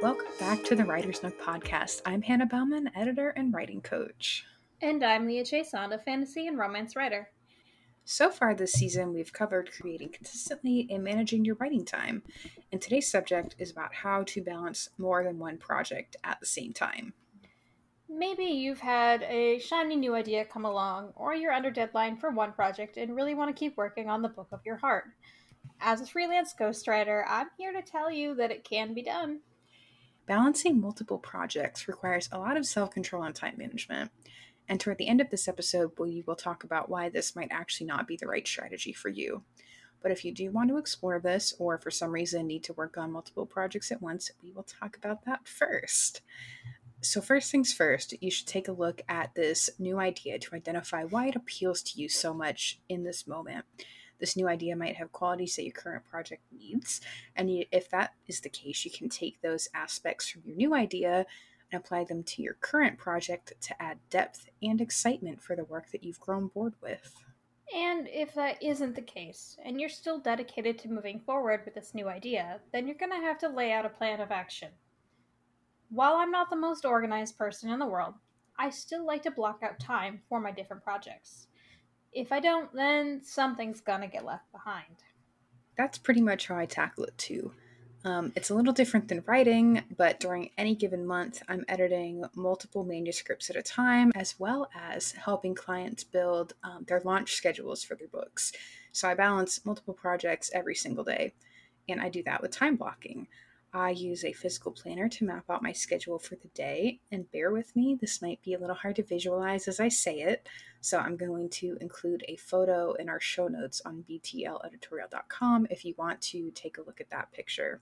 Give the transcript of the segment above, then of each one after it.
Welcome back to the Writer's Nook podcast. I'm Hannah Bauman, editor and writing coach. And I'm Leah Chiasson, a fantasy and romance writer. So far this season, we've covered creating consistently and managing your writing time. And today's subject is about how to balance more than one project at the same time. Maybe you've had a shiny new idea come along, or you're under deadline for one project and really want to keep working on the book of your heart. As a freelance ghostwriter, I'm here to tell you that it can be done. Balancing multiple projects requires a lot of self control and time management. And toward the end of this episode, we will talk about why this might actually not be the right strategy for you. But if you do want to explore this, or for some reason need to work on multiple projects at once, we will talk about that first. So, first things first, you should take a look at this new idea to identify why it appeals to you so much in this moment this new idea might have qualities that your current project needs. And you, if that is the case, you can take those aspects from your new idea and apply them to your current project to add depth and excitement for the work that you've grown bored with. And if that isn't the case, and you're still dedicated to moving forward with this new idea, then you're going to have to lay out a plan of action. While I'm not the most organized person in the world, I still like to block out time for my different projects if I don't, then something's gonna get left behind. That's pretty much how I tackle it too. Um, it's a little different than writing, but during any given month, I'm editing multiple manuscripts at a time, as well as helping clients build um, their launch schedules for their books. So I balance multiple projects every single day, and I do that with time blocking. I use a physical planner to map out my schedule for the day. And bear with me, this might be a little hard to visualize as I say it. So I'm going to include a photo in our show notes on btleditorial.com if you want to take a look at that picture.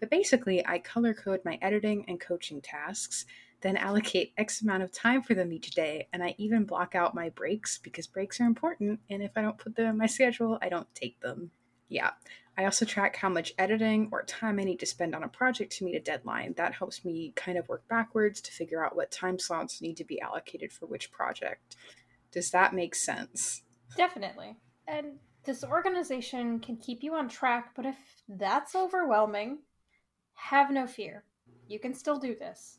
But basically, I color code my editing and coaching tasks, then allocate X amount of time for them each day, and I even block out my breaks because breaks are important. And if I don't put them in my schedule, I don't take them. Yeah, I also track how much editing or time I need to spend on a project to meet a deadline. That helps me kind of work backwards to figure out what time slots need to be allocated for which project. Does that make sense? Definitely. And this organization can keep you on track, but if that's overwhelming, have no fear. You can still do this.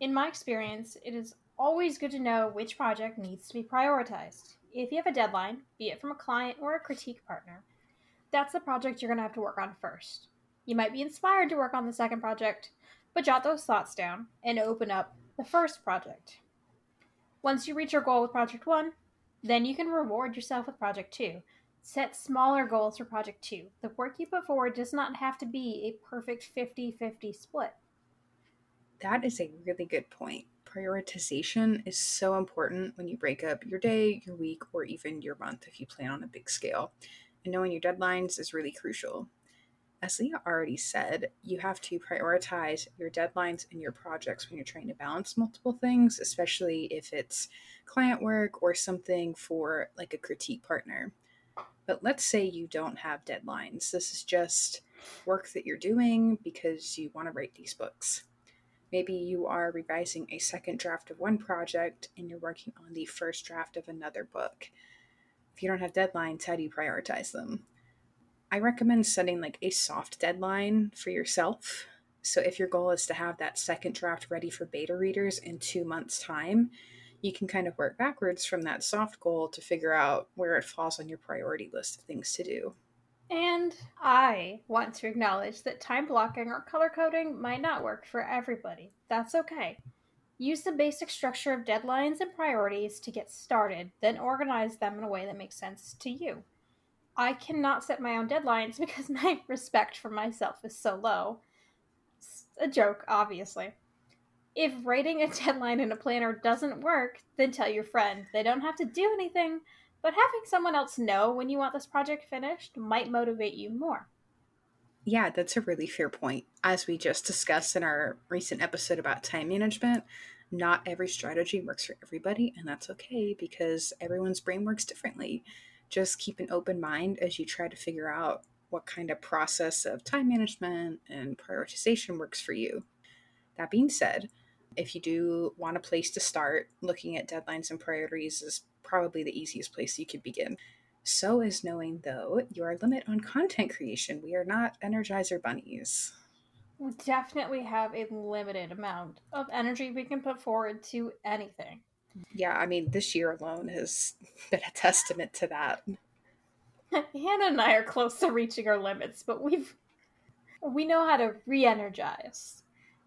In my experience, it is always good to know which project needs to be prioritized. If you have a deadline, be it from a client or a critique partner, that's the project you're going to have to work on first. You might be inspired to work on the second project, but jot those thoughts down and open up the first project. Once you reach your goal with project one, then you can reward yourself with project two. Set smaller goals for project two. The work you put forward does not have to be a perfect 50 50 split. That is a really good point. Prioritization is so important when you break up your day, your week, or even your month if you plan on a big scale and knowing your deadlines is really crucial. As Leah already said, you have to prioritize your deadlines and your projects when you're trying to balance multiple things, especially if it's client work or something for like a critique partner. But let's say you don't have deadlines. This is just work that you're doing because you want to write these books. Maybe you are revising a second draft of one project and you're working on the first draft of another book if you don't have deadlines, how do you prioritize them? I recommend setting like a soft deadline for yourself. So if your goal is to have that second draft ready for beta readers in two months' time, you can kind of work backwards from that soft goal to figure out where it falls on your priority list of things to do. And I want to acknowledge that time blocking or color coding might not work for everybody. That's okay. Use the basic structure of deadlines and priorities to get started, then organize them in a way that makes sense to you. I cannot set my own deadlines because my respect for myself is so low. It's a joke, obviously. If writing a deadline in a planner doesn't work, then tell your friend. They don't have to do anything, but having someone else know when you want this project finished might motivate you more. Yeah, that's a really fair point. As we just discussed in our recent episode about time management, not every strategy works for everybody, and that's okay because everyone's brain works differently. Just keep an open mind as you try to figure out what kind of process of time management and prioritization works for you. That being said, if you do want a place to start, looking at deadlines and priorities is probably the easiest place you could begin. So is knowing, though, your limit on content creation. We are not Energizer bunnies. We definitely have a limited amount of energy we can put forward to anything. Yeah, I mean, this year alone has been a testament to that. Hannah and I are close to reaching our limits, but we've we know how to re-energize.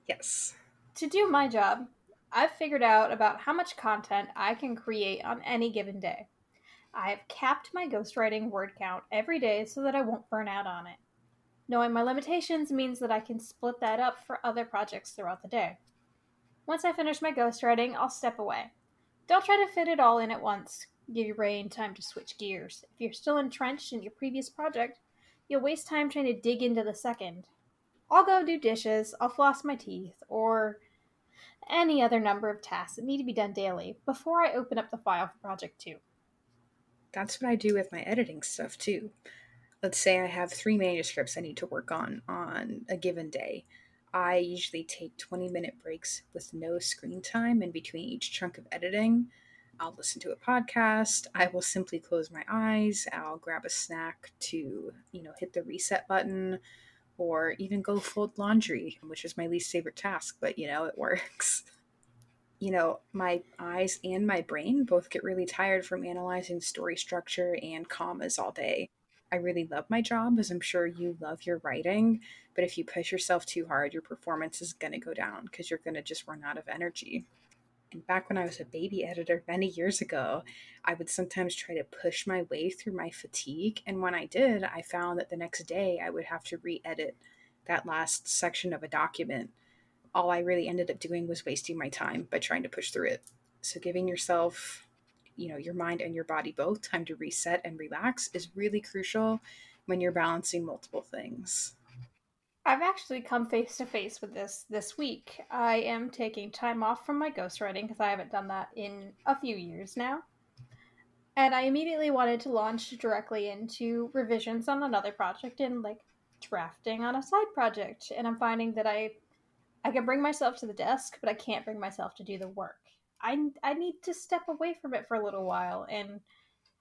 Yes. To do my job, I've figured out about how much content I can create on any given day. I have capped my ghostwriting word count every day so that I won't burn out on it. Knowing my limitations means that I can split that up for other projects throughout the day. Once I finish my ghostwriting, I'll step away. Don't try to fit it all in at once. Give your brain time to switch gears. If you're still entrenched in your previous project, you'll waste time trying to dig into the second. I'll go do dishes, I'll floss my teeth, or any other number of tasks that need to be done daily before I open up the file for Project 2. That's what I do with my editing stuff too. Let's say I have three manuscripts I need to work on on a given day. I usually take 20 minute breaks with no screen time in between each chunk of editing. I'll listen to a podcast. I will simply close my eyes. I'll grab a snack to, you know, hit the reset button or even go fold laundry, which is my least favorite task, but you know, it works. you know, my eyes and my brain both get really tired from analyzing story structure and commas all day. I really love my job, as I'm sure you love your writing, but if you push yourself too hard, your performance is going to go down because you're going to just run out of energy. And back when I was a baby editor many years ago, I would sometimes try to push my way through my fatigue. And when I did, I found that the next day I would have to re edit that last section of a document all I really ended up doing was wasting my time by trying to push through it. So giving yourself, you know, your mind and your body both time to reset and relax is really crucial when you're balancing multiple things. I've actually come face to face with this this week. I am taking time off from my ghostwriting because I haven't done that in a few years now. And I immediately wanted to launch directly into revisions on another project and like drafting on a side project. And I'm finding that I I can bring myself to the desk, but I can't bring myself to do the work. I, I need to step away from it for a little while and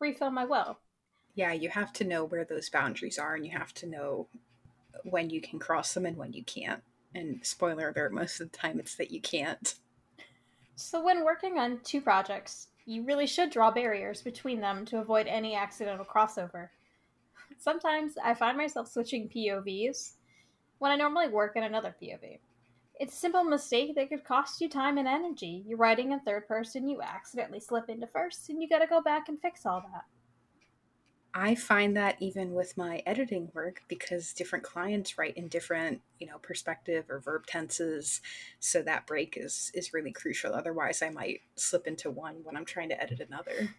refill my well. Yeah, you have to know where those boundaries are and you have to know when you can cross them and when you can't. And spoiler alert, most of the time it's that you can't. So, when working on two projects, you really should draw barriers between them to avoid any accidental crossover. Sometimes I find myself switching POVs when I normally work in another POV. It's a simple mistake that could cost you time and energy. You're writing in third person, you accidentally slip into first, and you gotta go back and fix all that. I find that even with my editing work because different clients write in different, you know, perspective or verb tenses, so that break is is really crucial. Otherwise, I might slip into one when I'm trying to edit another.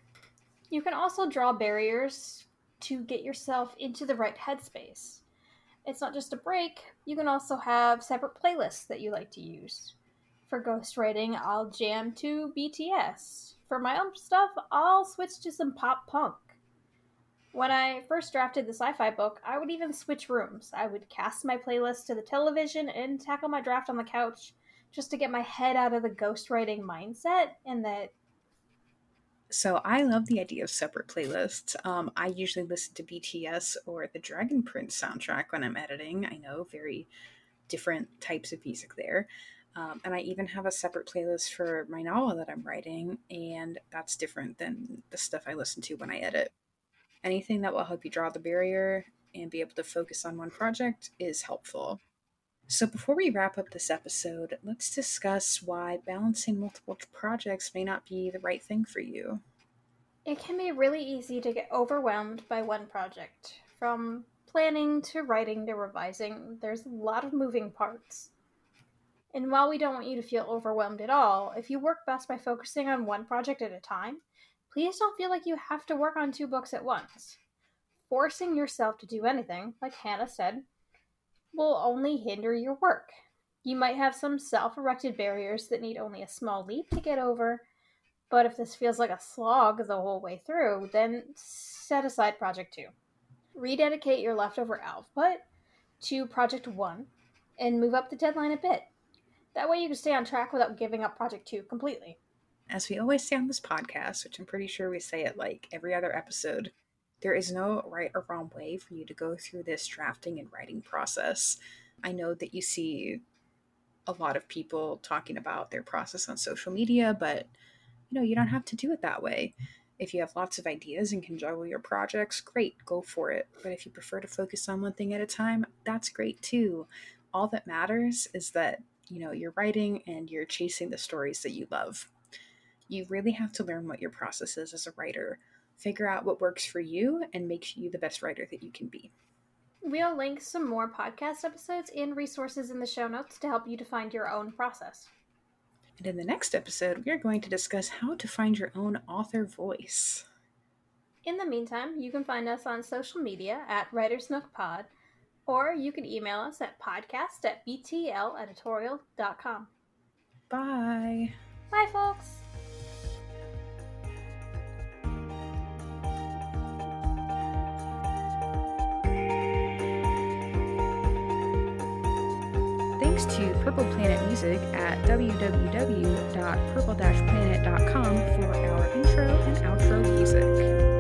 You can also draw barriers to get yourself into the right headspace it's not just a break, you can also have separate playlists that you like to use. For ghostwriting, I'll jam to BTS. For my own stuff, I'll switch to some pop punk. When I first drafted the sci fi book, I would even switch rooms. I would cast my playlist to the television and tackle my draft on the couch just to get my head out of the ghostwriting mindset and that so I love the idea of separate playlists. Um, I usually listen to BTS or the Dragon Prince soundtrack when I'm editing. I know very different types of music there. Um, and I even have a separate playlist for my novel that I'm writing, and that's different than the stuff I listen to when I edit. Anything that will help you draw the barrier and be able to focus on one project is helpful. So, before we wrap up this episode, let's discuss why balancing multiple projects may not be the right thing for you. It can be really easy to get overwhelmed by one project. From planning to writing to revising, there's a lot of moving parts. And while we don't want you to feel overwhelmed at all, if you work best by focusing on one project at a time, please don't feel like you have to work on two books at once. Forcing yourself to do anything, like Hannah said, will only hinder your work. You might have some self erected barriers that need only a small leap to get over, but if this feels like a slog the whole way through, then set aside Project 2. Rededicate your leftover output to Project 1 and move up the deadline a bit. That way you can stay on track without giving up Project 2 completely. As we always say on this podcast, which I'm pretty sure we say it like every other episode, there is no right or wrong way for you to go through this drafting and writing process. I know that you see a lot of people talking about their process on social media, but you know, you don't have to do it that way. If you have lots of ideas and can juggle your projects, great, go for it. But if you prefer to focus on one thing at a time, that's great too. All that matters is that, you know, you're writing and you're chasing the stories that you love. You really have to learn what your process is as a writer, figure out what works for you, and makes you the best writer that you can be. We'll link some more podcast episodes and resources in the show notes to help you to find your own process. And in the next episode, we are going to discuss how to find your own author voice. In the meantime, you can find us on social media at Writer's Nook Pod, or you can email us at podcast at btleditorial.com. Bye. Bye, folks. to Purple Planet Music at www.purple-planet.com for our intro and outro music.